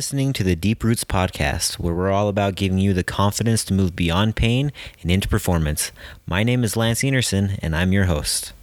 listening to the Deep Roots podcast, where we're all about giving you the confidence to move beyond pain and into performance. My name is Lance Einerson, and I'm your host.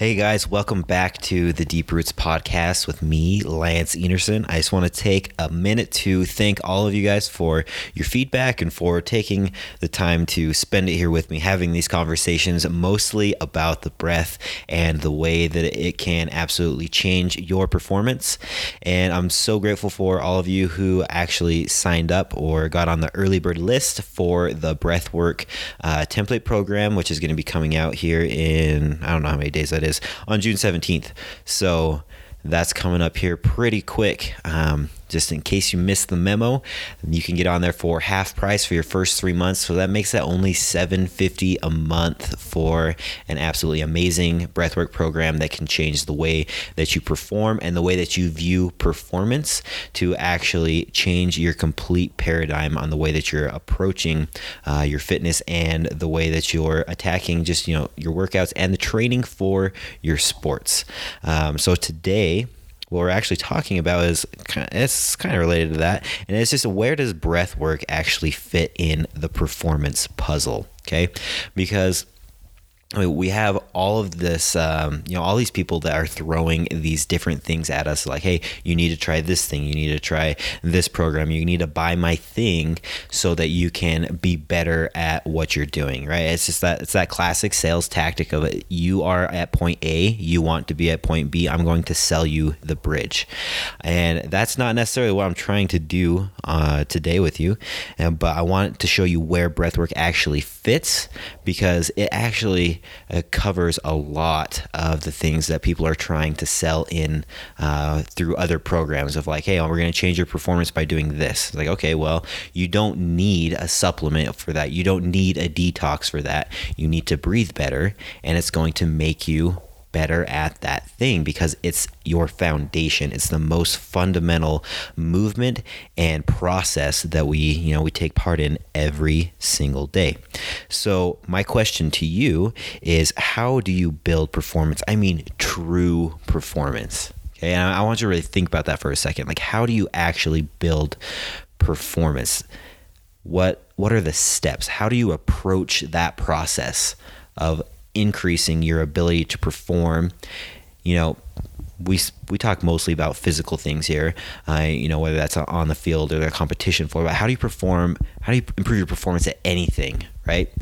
Hey guys, welcome back to the Deep Roots podcast with me, Lance Einerson. I just want to take a minute to thank all of you guys for your feedback and for taking the time to spend it here with me, having these conversations mostly about the breath and the way that it can absolutely change your performance. And I'm so grateful for all of you who actually signed up or got on the early bird list for the breathwork uh, template program, which is going to be coming out here in, I don't know how many days that is is on June 17th. So that's coming up here pretty quick. Um, just in case you missed the memo, you can get on there for half price for your first three months. So that makes that only seven fifty a month for an absolutely amazing breathwork program that can change the way that you perform and the way that you view performance to actually change your complete paradigm on the way that you're approaching uh, your fitness and the way that you're attacking just you know your workouts and the training for your sports. Um, so today what we're actually talking about is kind of, it's kind of related to that, and it's just where does breath work actually fit in the performance puzzle? Okay, because we have all of this, um, you know, all these people that are throwing these different things at us, like, hey, you need to try this thing, you need to try this program, you need to buy my thing so that you can be better at what you're doing, right? It's just that it's that classic sales tactic of. You are at point A, you want to be at point B. I'm going to sell you the bridge, and that's not necessarily what I'm trying to do uh, today with you, but I want to show you where breathwork actually fits because it actually uh, covers a lot of the things that people are trying to sell in uh, through other programs of like, hey, we're going to change your performance by doing this. Like, okay, well, you don't need a supplement for that. You don't need a detox for that. You need to breathe better, and it's going to make you better at that thing because it's your foundation. It's the most fundamental movement and process that we, you know, we take part in every single day. So, my question to you is how do you build performance? I mean true performance. Okay? And I want you to really think about that for a second. Like how do you actually build performance? What what are the steps? How do you approach that process of increasing your ability to perform. You know, we we talk mostly about physical things here. Uh, you know, whether that's on the field or the competition floor. But how do you perform? How do you improve your performance at anything? Right?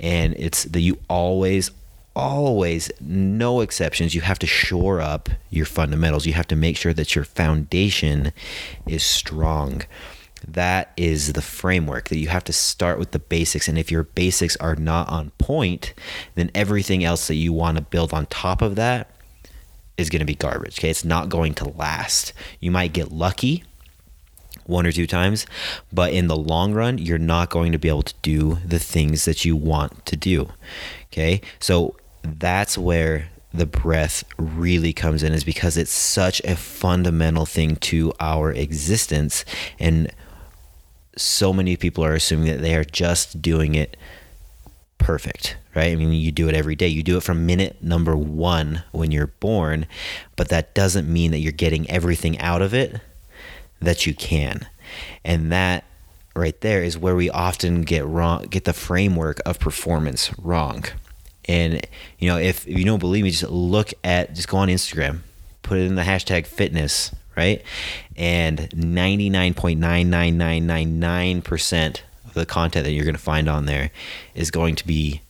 And it's that you always always no exceptions you have to shore up your fundamentals you have to make sure that your foundation is strong that is the framework that you have to start with the basics. And if your basics are not on point, then everything else that you want to build on top of that is going to be garbage. Okay. It's not going to last. You might get lucky one or two times, but in the long run, you're not going to be able to do the things that you want to do. Okay. So that's where the breath really comes in is because it's such a fundamental thing to our existence and so many people are assuming that they are just doing it perfect, right? I mean, you do it every day. You do it from minute number one when you're born, but that doesn't mean that you're getting everything out of it that you can. And that right there is where we often get wrong, get the framework of performance wrong. And, you know, if, if you don't believe me, just look at, just go on Instagram, put it in the hashtag fitness, right? And 99.99999% of the content that you're going to find on there is going to be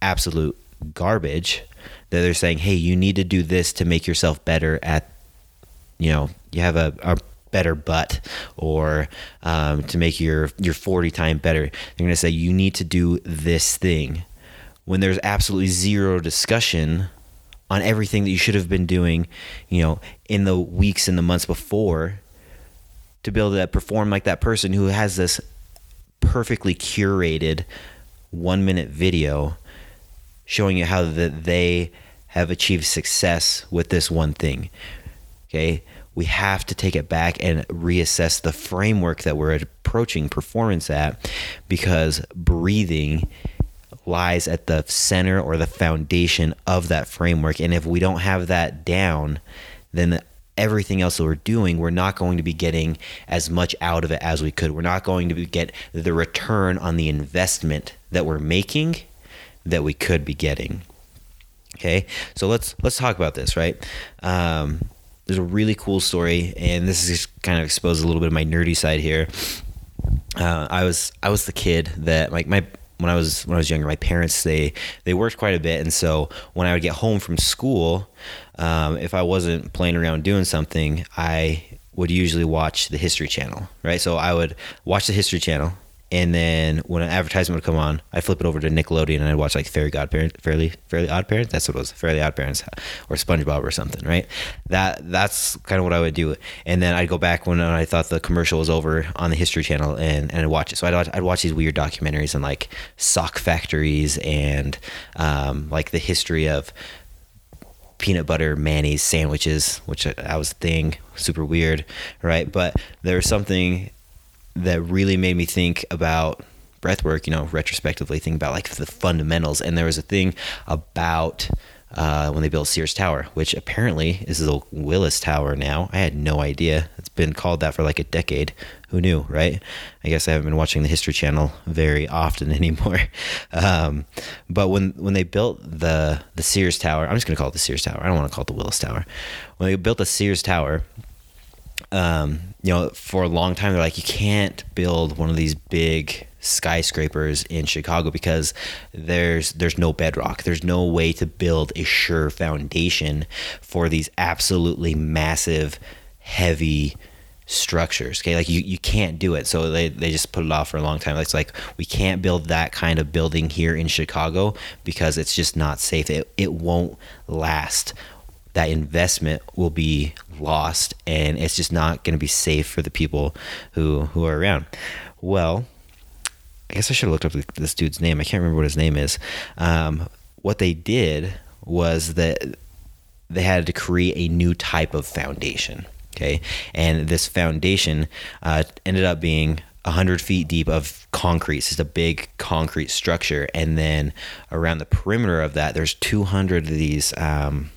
absolute garbage that they're saying, hey, you need to do this to make yourself better at, you know, you have a, a better butt or um, to make your, your 40 time better. They're going to say, you need to do this thing when there's absolutely zero discussion on everything that you should have been doing, you know, in the weeks and the months before to be able to perform like that person who has this perfectly curated one minute video showing you how that they have achieved success with this one thing. Okay. We have to take it back and reassess the framework that we're approaching performance at because breathing lies at the center or the foundation of that framework. And if we don't have that down, then everything else that we're doing, we're not going to be getting as much out of it as we could. We're not going to be, get the return on the investment that we're making that we could be getting. Okay, so let's let's talk about this, right? Um, there's a really cool story, and this is just kind of exposes a little bit of my nerdy side here. Uh, I was I was the kid that like my when I was when I was younger, my parents they they worked quite a bit, and so when I would get home from school, um, if I wasn't playing around doing something, I would usually watch the History Channel, right? So I would watch the History Channel, and then when an advertisement would come on, I'd flip it over to Nickelodeon and I'd watch like Fairy Godparents, Fairly Fairly Odd Parents. That's what it was, Fairly Odd Parents, or SpongeBob or something, right? That that's kind of what I would do. And then I'd go back when I thought the commercial was over on the History Channel and and I'd watch it. So I'd watch, I'd watch these weird documentaries and like sock factories and um, like the history of peanut butter mayonnaise sandwiches, which I was thing, super weird, right? But there was something that really made me think about breathwork, you know, retrospectively think about like the fundamentals. And there was a thing about uh, when they built Sears Tower, which apparently is the Willis Tower now. I had no idea. It's been called that for like a decade. Who knew, right? I guess I haven't been watching the History Channel very often anymore. Um, but when when they built the the Sears Tower, I'm just gonna call it the Sears Tower. I don't want to call it the Willis Tower. When they built the Sears Tower, um, you know, for a long time, they're like, you can't build one of these big skyscrapers in Chicago because there's there's no bedrock. There's no way to build a sure foundation for these absolutely massive, heavy structures. Okay, like you, you can't do it. So they, they just put it off for a long time. It's like we can't build that kind of building here in Chicago because it's just not safe. It it won't last that investment will be lost and it's just not going to be safe for the people who who are around well i guess i should have looked up this dude's name i can't remember what his name is um, what they did was that they had to create a new type of foundation okay and this foundation uh, ended up being 100 feet deep of concrete. It's just a big concrete structure. And then around the perimeter of that, there's 200 of these um,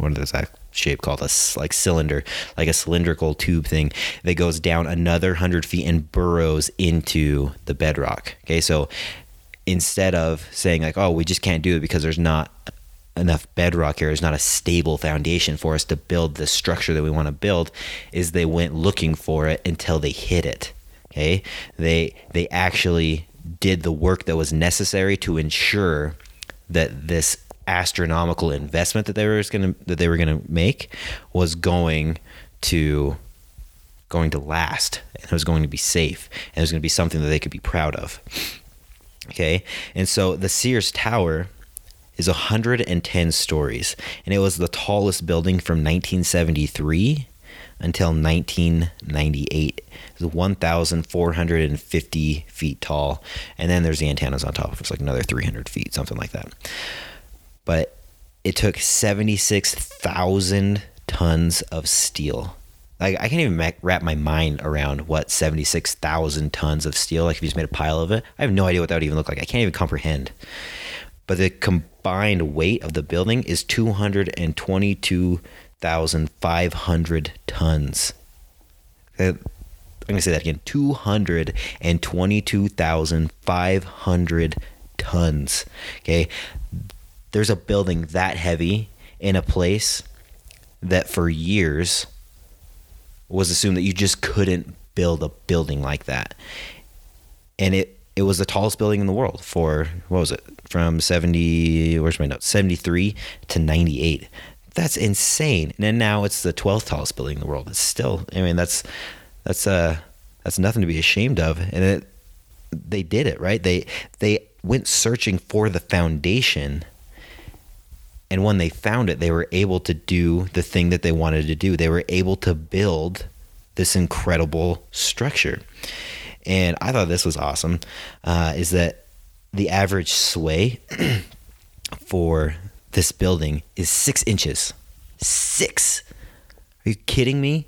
what is that shape called? A like cylinder, like a cylindrical tube thing that goes down another hundred feet and burrows into the bedrock. Okay, so instead of saying like, oh, we just can't do it because there's not enough bedrock here, there's not a stable foundation for us to build the structure that we want to build, is they went looking for it until they hit it. Okay, they they actually did the work that was necessary to ensure that this astronomical investment that they were going to that they were going to make was going to going to last and it was going to be safe and it was going to be something that they could be proud of. Okay? And so the sears tower is 110 stories and it was the tallest building from 1973 until 1998 it was 1450 feet tall and then there's the antennas on top of it's like another 300 feet something like that but it took 76,000 tons of steel. Like I can't even wrap my mind around what 76,000 tons of steel, like if you just made a pile of it, I have no idea what that would even look like. I can't even comprehend. But the combined weight of the building is 222,500 tons. Uh, I'm going to say that again 222,500 tons. Okay there's a building that heavy in a place that for years was assumed that you just couldn't build a building like that. And it it was the tallest building in the world for what was it? From 70 where's my note? 73 to 98. That's insane. And now it's the 12th tallest building in the world. It's still I mean that's that's uh that's nothing to be ashamed of. And it they did it, right? They they went searching for the foundation and when they found it, they were able to do the thing that they wanted to do. They were able to build this incredible structure. And I thought this was awesome uh, is that the average sway for this building is six inches. Six. Are you kidding me?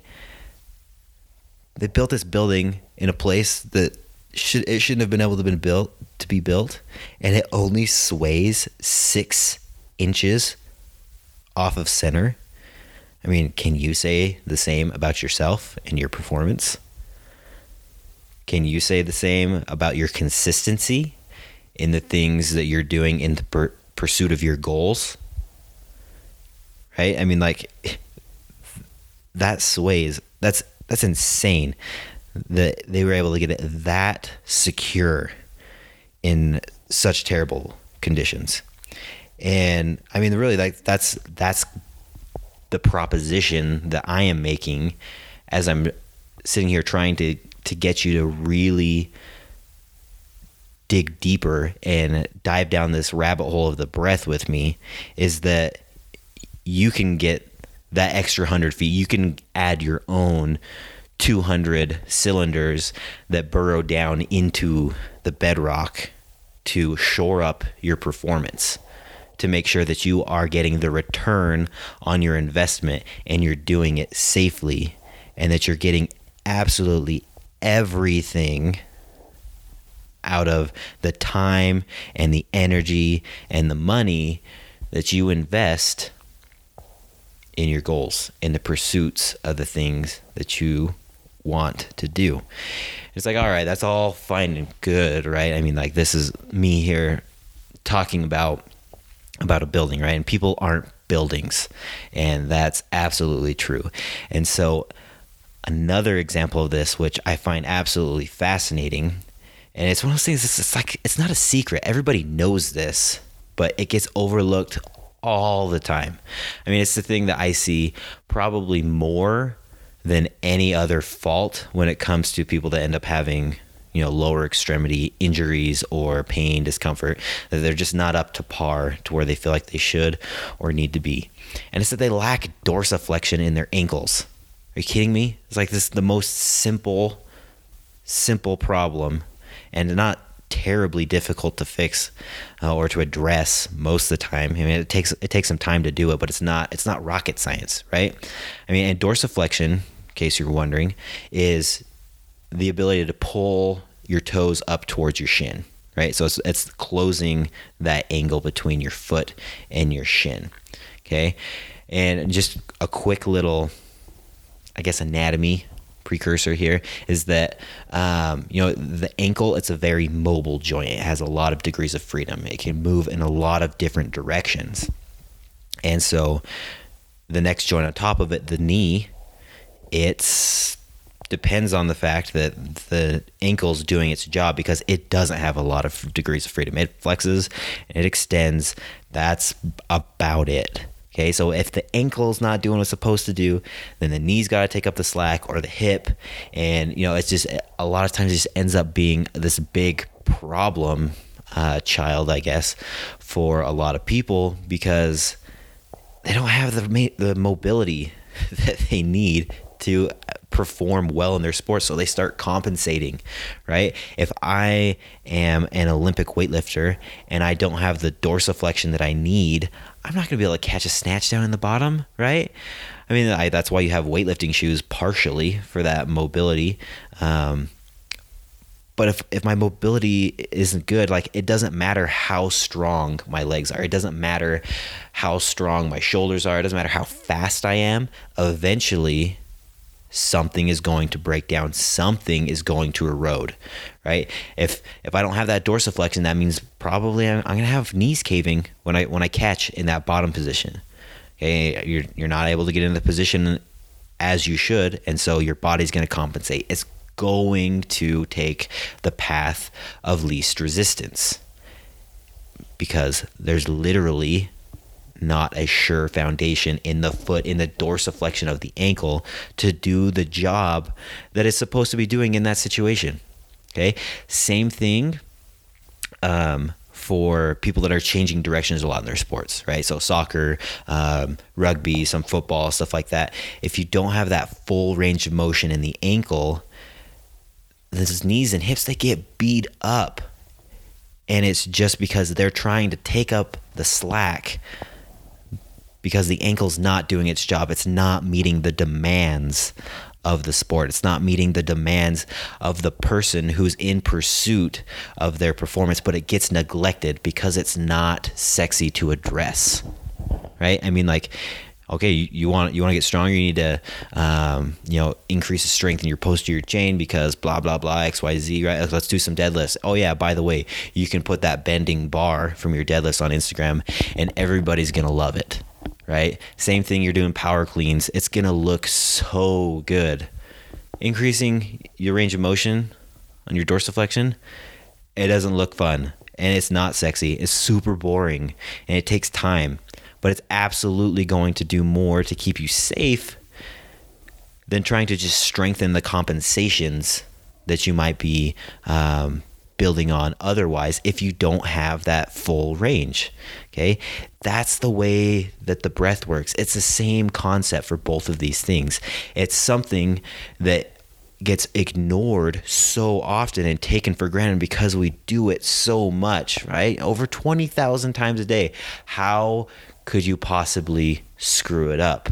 They built this building in a place that should it shouldn't have been able to been built to be built, and it only sways six inches off of center. I mean, can you say the same about yourself and your performance? Can you say the same about your consistency in the things that you're doing in the per- pursuit of your goals? Right? I mean, like, that sways. That's that's insane that they were able to get it that secure in such terrible conditions. And I mean, really, like that's that's the proposition that I am making as I'm sitting here trying to to get you to really dig deeper and dive down this rabbit hole of the breath with me is that you can get that extra 100 feet. You can add your own 200 cylinders that burrow down into the bedrock to shore up your performance to make sure that you are getting the return on your investment and you're doing it safely and that you're getting absolutely everything out of the time and the energy and the money that you invest in your goals, in the pursuits of the things that you want to do. It's like, all right, that's all fine and good, right? I mean, like this is me here talking about about a building, right? And people aren't buildings, and that's absolutely true. And so, another example of this, which I find absolutely fascinating, and it's one of those things. It's like it's not a secret. Everybody knows this, but it gets overlooked all the time. I mean, it's the thing that I see probably more than any other fault when it comes to people that end up having you know lower extremity injuries or pain discomfort that they're just not up to par to where they feel like they should or need to be and it's that they lack dorsiflexion in their ankles are you kidding me it's like this is the most simple simple problem and not terribly difficult to fix uh, or to address most of the time. I mean, it takes it takes some time to do it, but it's not it's not rocket science, right? I mean, and dorsiflexion, in case you're wondering, is the ability to pull your toes up towards your shin, right? So it's, it's closing that angle between your foot and your shin, okay? And just a quick little, I guess, anatomy precursor here is that um, you know the ankle it's a very mobile joint it has a lot of degrees of freedom it can move in a lot of different directions and so the next joint on top of it the knee it's depends on the fact that the ankle's doing its job because it doesn't have a lot of degrees of freedom. It flexes and it extends. That's about it. Okay, so if the ankle's not doing what it's supposed to do, then the knee's got to take up the slack or the hip. And, you know, it's just a lot of times it just ends up being this big problem uh, child, I guess, for a lot of people because they don't have the, the mobility that they need to perform well in their sport so they start compensating right? If i am an olympic weightlifter and i don't have the dorsiflexion that i need i'm not going to be able to catch a snatch down in the bottom right? I mean I, that's why you have weightlifting shoes partially for that mobility um, but if, if my mobility isn't good like it doesn't matter how strong my legs are. It doesn't matter how strong my shoulders are. It doesn't matter how fast i am. Eventually something is going to break down something is going to erode right? If if i don't have that dorsiflexion that means probably i'm, I'm going to have knees caving when i when i catch in that bottom position okay? You're you're not able to get into the position as you should and so your body's going to compensate. It's going to take the path of least resistance because there's literally not a sure foundation in the foot, in the dorsiflexion of the ankle to do the job that it's supposed to be doing in that situation. Okay. Same thing um, for people that are changing directions a lot in their sports, right? So soccer, um, rugby, some football, stuff like that. If you don't have that full range of motion in the ankle, those knees and hips, they get beat up. And it's just because they're trying to take up the slack because the ankle's not doing its job. It's not meeting the demands of the sport. It's not meeting the demands of the person who's in pursuit of their performance, but it gets neglected because it's not sexy to address. Right? I mean, like, okay, you, you want you want to get stronger, you need to um, you know increase the strength in your posterior chain because blah blah blah X Y Z. Right? Let's do some deadlifts. Oh yeah, by the way, you can put that bending bar from your deadlifts on Instagram, and everybody's gonna love it. Right? Same thing. You're doing power cleans. It's gonna look so good. Increasing your range of motion on your dorsiflexion, it doesn't look fun and it's not sexy. It's super boring and it takes time, but it's absolutely going to do more to keep you safe than trying to just strengthen the compensations that you might be um, building on otherwise if you don't have that full range. Okay. That's the way that the breath works. It's the same concept for both of these things. It's something that gets ignored so often and taken for granted because we do it so much, right? Over 20,000 times a day. How could you possibly screw it up?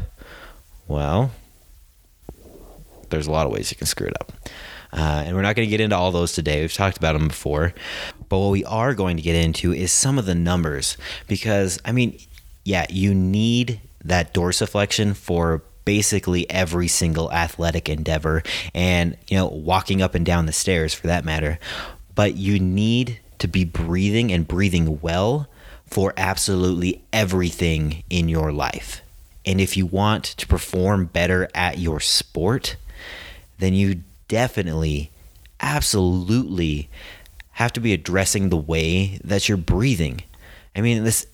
Well, there's a lot of ways you can screw it up. Uh, and we're not going to get into all those today. We've talked about them before. But what we are going to get into is some of the numbers because, I mean, yeah, you need that dorsiflexion for basically every single athletic endeavor and, you know, walking up and down the stairs for that matter. But you need to be breathing and breathing well for absolutely everything in your life. And if you want to perform better at your sport, then you definitely, absolutely have to be addressing the way that you're breathing. I mean, this,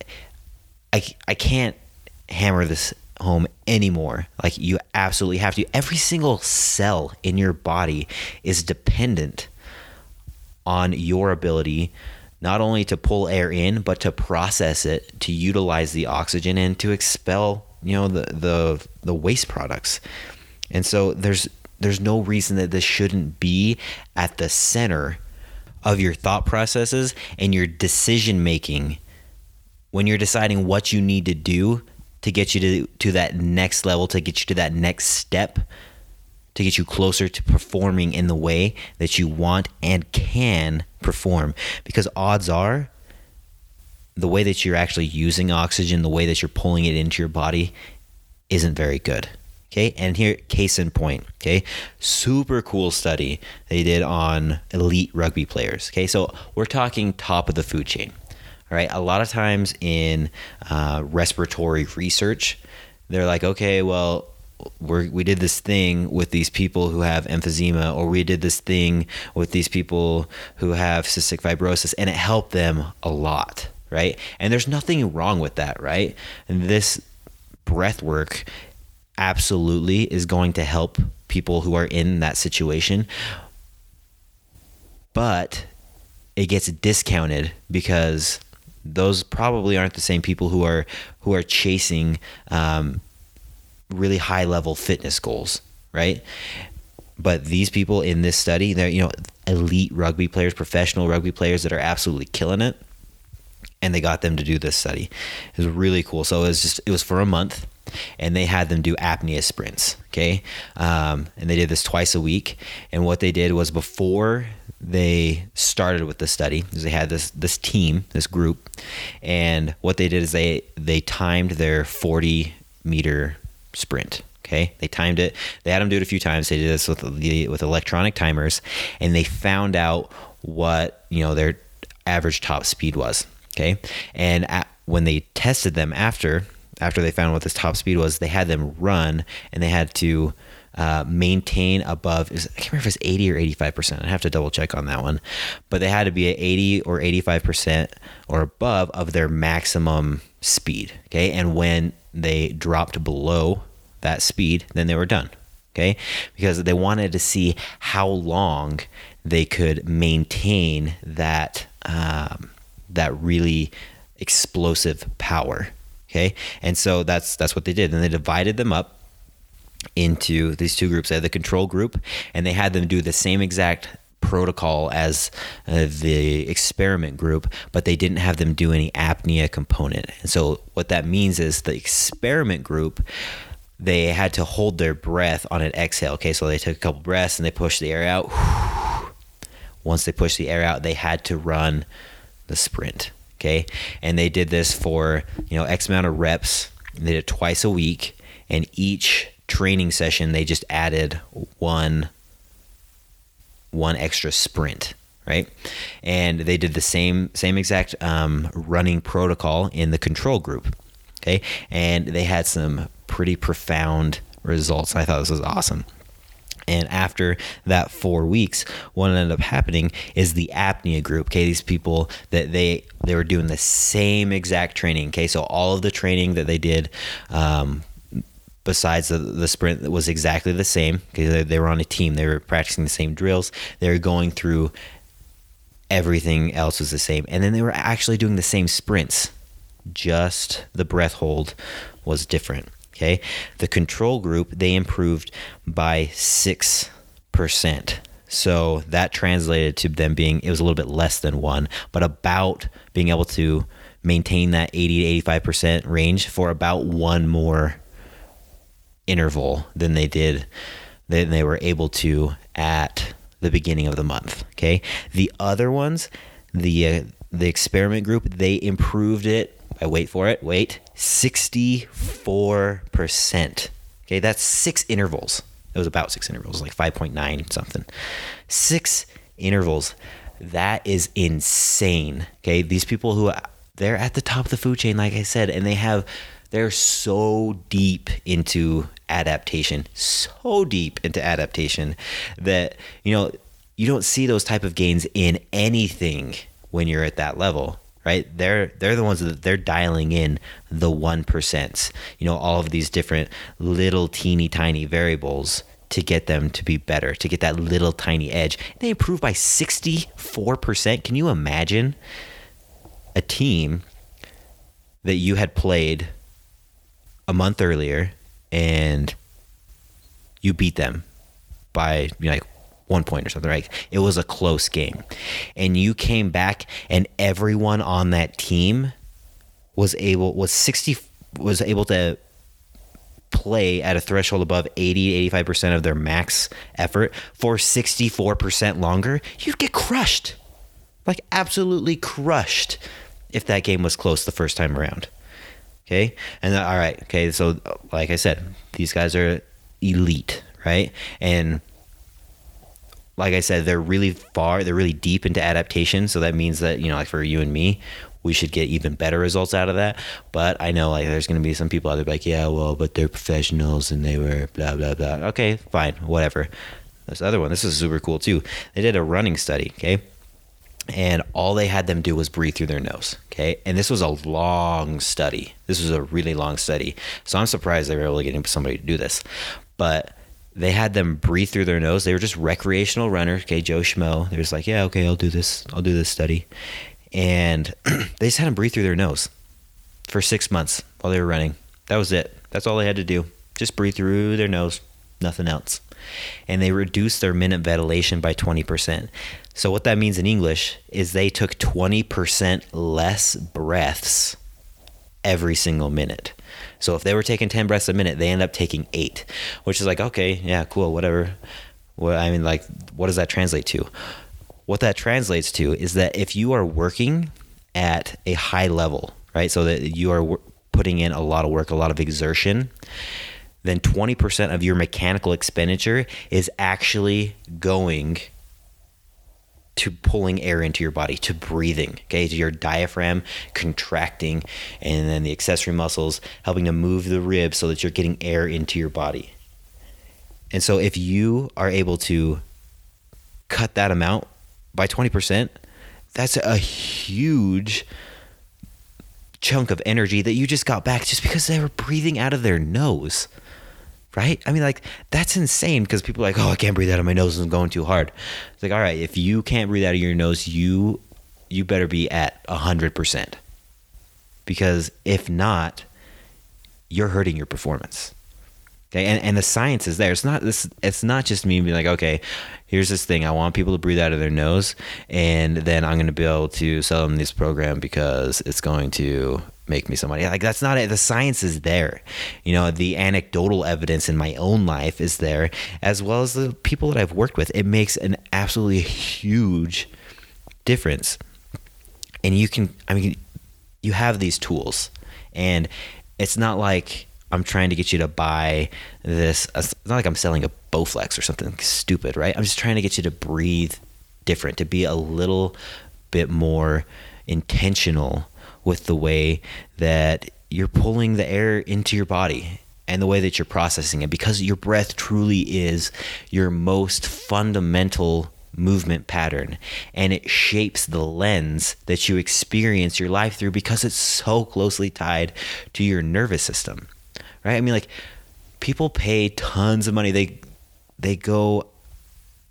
I, I can't hammer this home anymore. Like you absolutely have to. Every single cell in your body is dependent on your ability not only to pull air in but to process it, to utilize the oxygen and to expel, you know, the the the waste products. And so there's there's no reason that this shouldn't be at the center of your thought processes and your decision making when you're deciding what you need to do to get you to, to that next level, to get you to that next step, to get you closer to performing in the way that you want and can perform. Because odds are, the way that you're actually using oxygen, the way that you're pulling it into your body, isn't very good. Okay, and here, case in point. Okay, super cool study they did on elite rugby players. Okay, so we're talking top of the food chain right? A lot of times in uh, respiratory research, they're like, okay, well, we we did this thing with these people who have emphysema, or we did this thing with these people who have cystic fibrosis, and it helped them a lot, right? And there's nothing wrong with that, right? And this breath work absolutely is going to help people who are in that situation. But it gets discounted because those probably aren't the same people who are who are chasing um, really high level fitness goals, right? But these people in this study, they're you know elite rugby players, professional rugby players that are absolutely killing it, and they got them to do this study. It was really cool. So it was just it was for a month, and they had them do apnea sprints. Okay, um, and they did this twice a week. And what they did was before they started with the study is they had this this team, this group, and what they did is they they timed their 40 meter sprint. Okay, they timed it. They had them do it a few times. They did this with the with electronic timers, and they found out what you know their average top speed was. Okay, and at, when they tested them after after they found what this top speed was, they had them run, and they had to uh, maintain above. Was, I can't remember if it's 80 or 85 percent. I have to double check on that one, but they had to be at 80 or 85 percent or above of their maximum speed. Okay, and when they dropped below that speed, then they were done. Okay, because they wanted to see how long they could maintain that um, that really explosive power. Okay, and so that's that's what they did, and they divided them up into these two groups. They had the control group, and they had them do the same exact protocol as uh, the experiment group, but they didn't have them do any apnea component. And so, what that means is the experiment group. They had to hold their breath on an exhale. Okay, so they took a couple breaths and they pushed the air out. Once they pushed the air out, they had to run the sprint. Okay, and they did this for you know X amount of reps. They did it twice a week. And each training session they just added one one extra sprint right? And they did the same same exact um, running protocol in the control group okay? And they had some pretty profound results. I thought this was awesome and after that four weeks, what ended up happening is the apnea group. Okay, these people that they they were doing the same exact training. Okay, so all of the training that they did. Um, besides the, the sprint was exactly the same because they, they were on a team they were practicing the same drills they were going through everything else was the same and then they were actually doing the same sprints just the breath hold was different Okay. The control group, they improved by 6%. So that translated to them being, it was a little bit less than one, but about being able to maintain that 80 to 85% range for about one more interval than they did, than they were able to at the beginning of the month. Okay. The other ones, the, uh, the experiment group, they improved it I wait for it, wait, 64%. Okay, that's six intervals. It was about six intervals, like 5.9 something. Six intervals. That is insane. Okay, these people who they're at the top of the food chain, like I said, and they have they're so deep into adaptation, so deep into adaptation that you know you don't see those type of gains in anything when you're at that level right? They're they're the ones that they're dialing in the one percent. You know, all of these different little teeny tiny variables to get them to be better, to get that little tiny edge. They improved by sixty four percent. Can you imagine a team that you had played a month earlier and you beat them by you know, like one point or something, right? It was a close game. And you came back and everyone on that team was able was 60 was able to play at a threshold above 80 85% of their max effort for 64% longer, you'd get crushed. Like absolutely crushed if that game was close the first time around. Okay? And all right, okay, so like I said, these guys are elite, right? And like I said, they're really far, they're really deep into adaptation. So that means that, you know, like for you and me, we should get even better results out of that. But I know like there's going to be some people out there like, yeah, well, but they're professionals and they were blah, blah, blah. Okay, fine, whatever. This other one, this is super cool too. They did a running study, okay? And all they had them do was breathe through their nose, okay? And this was a long study. This was a really long study. So I'm surprised they were able to get somebody to do this. But they had them breathe through their nose. They were just recreational runners. Okay, Joe Schmo. They're just like, yeah, okay, I'll do this. I'll do this study. And they just had them breathe through their nose for six months while they were running. That was it. That's all they had to do. Just breathe through their nose, nothing else. And they reduced their minute ventilation by 20%. So, what that means in English is they took 20% less breaths every single minute. So if they were taking 10 breaths a minute, they end up taking eight, which is like, okay, yeah, cool, whatever. Well, I mean, like, what does that translate to? What that translates to is that if you are working at a high level, right, so that you are putting in a lot of work, a lot of exertion, then 20% of your mechanical expenditure is actually going to pulling air into your body, to breathing, okay, to your diaphragm contracting, and then the accessory muscles helping to move the ribs so that you're getting air into your body. And so if you are able to cut that amount by 20%, that's a huge chunk of energy that you just got back just because they were breathing out of their nose right? I mean, like that's insane because people are like, oh, I can't breathe out of my nose. I'm going too hard. It's like, all right, if you can't breathe out of your nose, you you better be at hundred percent because if not, you're hurting your performance. Okay, and, and the science is there. It's not this. It's not just me being like, okay, here's this thing. I want people to breathe out of their nose, and then I'm going to be able to sell them this program because it's going to make me some money. Like that's not it. The science is there. You know, the anecdotal evidence in my own life is there, as well as the people that I've worked with. It makes an absolutely huge difference. And you can, I mean, you have these tools, and it's not like I'm trying to get you to buy this. It's not like I'm selling a Bowflex or something stupid, right? I'm just trying to get you to breathe different, to be a little bit more intentional with the way that you're pulling the air into your body and the way that you're processing it because your breath truly is your most fundamental movement pattern and it shapes the lens that you experience your life through because it's so closely tied to your nervous system right? I mean like people pay tons of money. They they go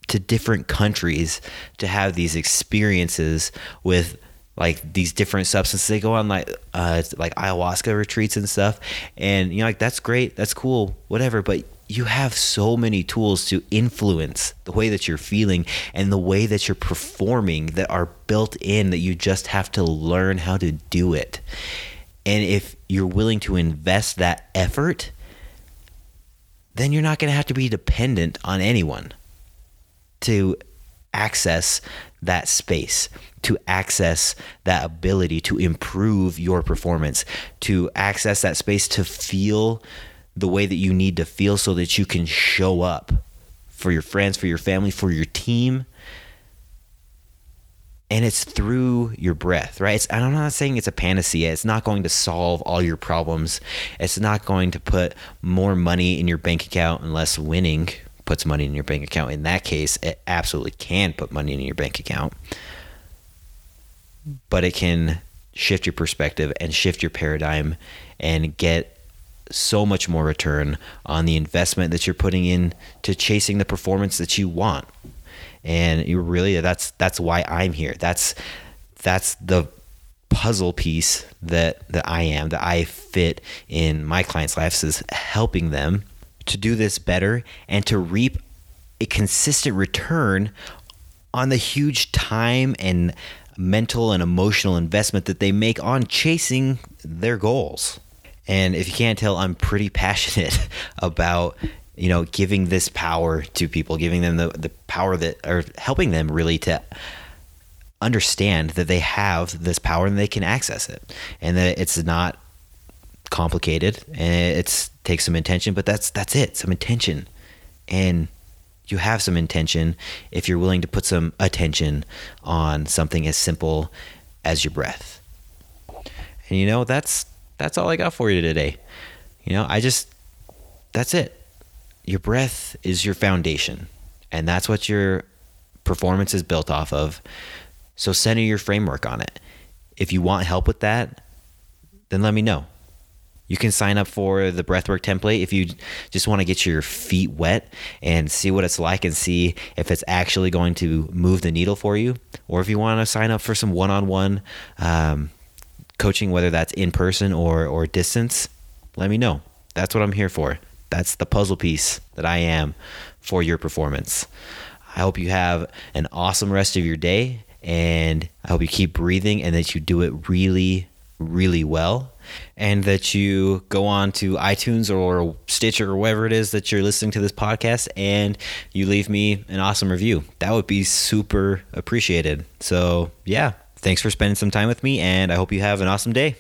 to different countries to have these experiences with like these different substances. They go on like uh, like ayahuasca retreats and stuff, and you know like that's great, that's cool, whatever. But you have so many tools to influence the way that you're feeling and the way that you're performing that are built in that you just have to learn how to do it. And if you're willing to invest that effort, then you're not going to have to be dependent on anyone to access that space, to access that ability to improve your performance, to access that space to feel the way that you need to feel so that you can show up for your friends, for your family, for your team. And it's through your breath, right? It's, I'm not saying it's a panacea. It's not going to solve all your problems. It's not going to put more money in your bank account unless winning puts money in your bank account. In that case, it absolutely can put money in your bank account. But it can shift your perspective and shift your paradigm and get so much more return on the investment that you're putting in to chasing the performance that you want. And you really that's that's why I'm here. That's that's the puzzle piece that that I am that I fit in my clients' lives is helping them to do this better and to reap a consistent return on the huge time and mental and emotional investment that they make on chasing their goals. And if you can't tell, I'm pretty passionate about you know giving this power to people, giving them the, the power that or helping them really to understand that they have this power and they can access it and that it's not complicated and it takes some intention, but that's that's it, some intention. And you have some intention if you're willing to put some attention on something as simple as your breath. And you know, that's that's all I got for you today. You know, I just that's it. Your breath is your foundation, and that's what your performance is built off of. So center your framework on it. If you want help with that, then let me know. You can sign up for the breathwork template if you just want to get your feet wet and see what it's like and see if it's actually going to move the needle for you. Or if you want to sign up for some one on one coaching, whether that's in person or, or distance, let me know. That's what I'm here for. That's the puzzle piece that I am for your performance. I hope you have an awesome rest of your day and I hope you keep breathing and that you do it really, really well and that you go on to iTunes or Stitcher or wherever it is that you're listening to this podcast and you leave me an awesome review. That would be super appreciated. So, yeah, thanks for spending some time with me, and I hope you have an awesome day.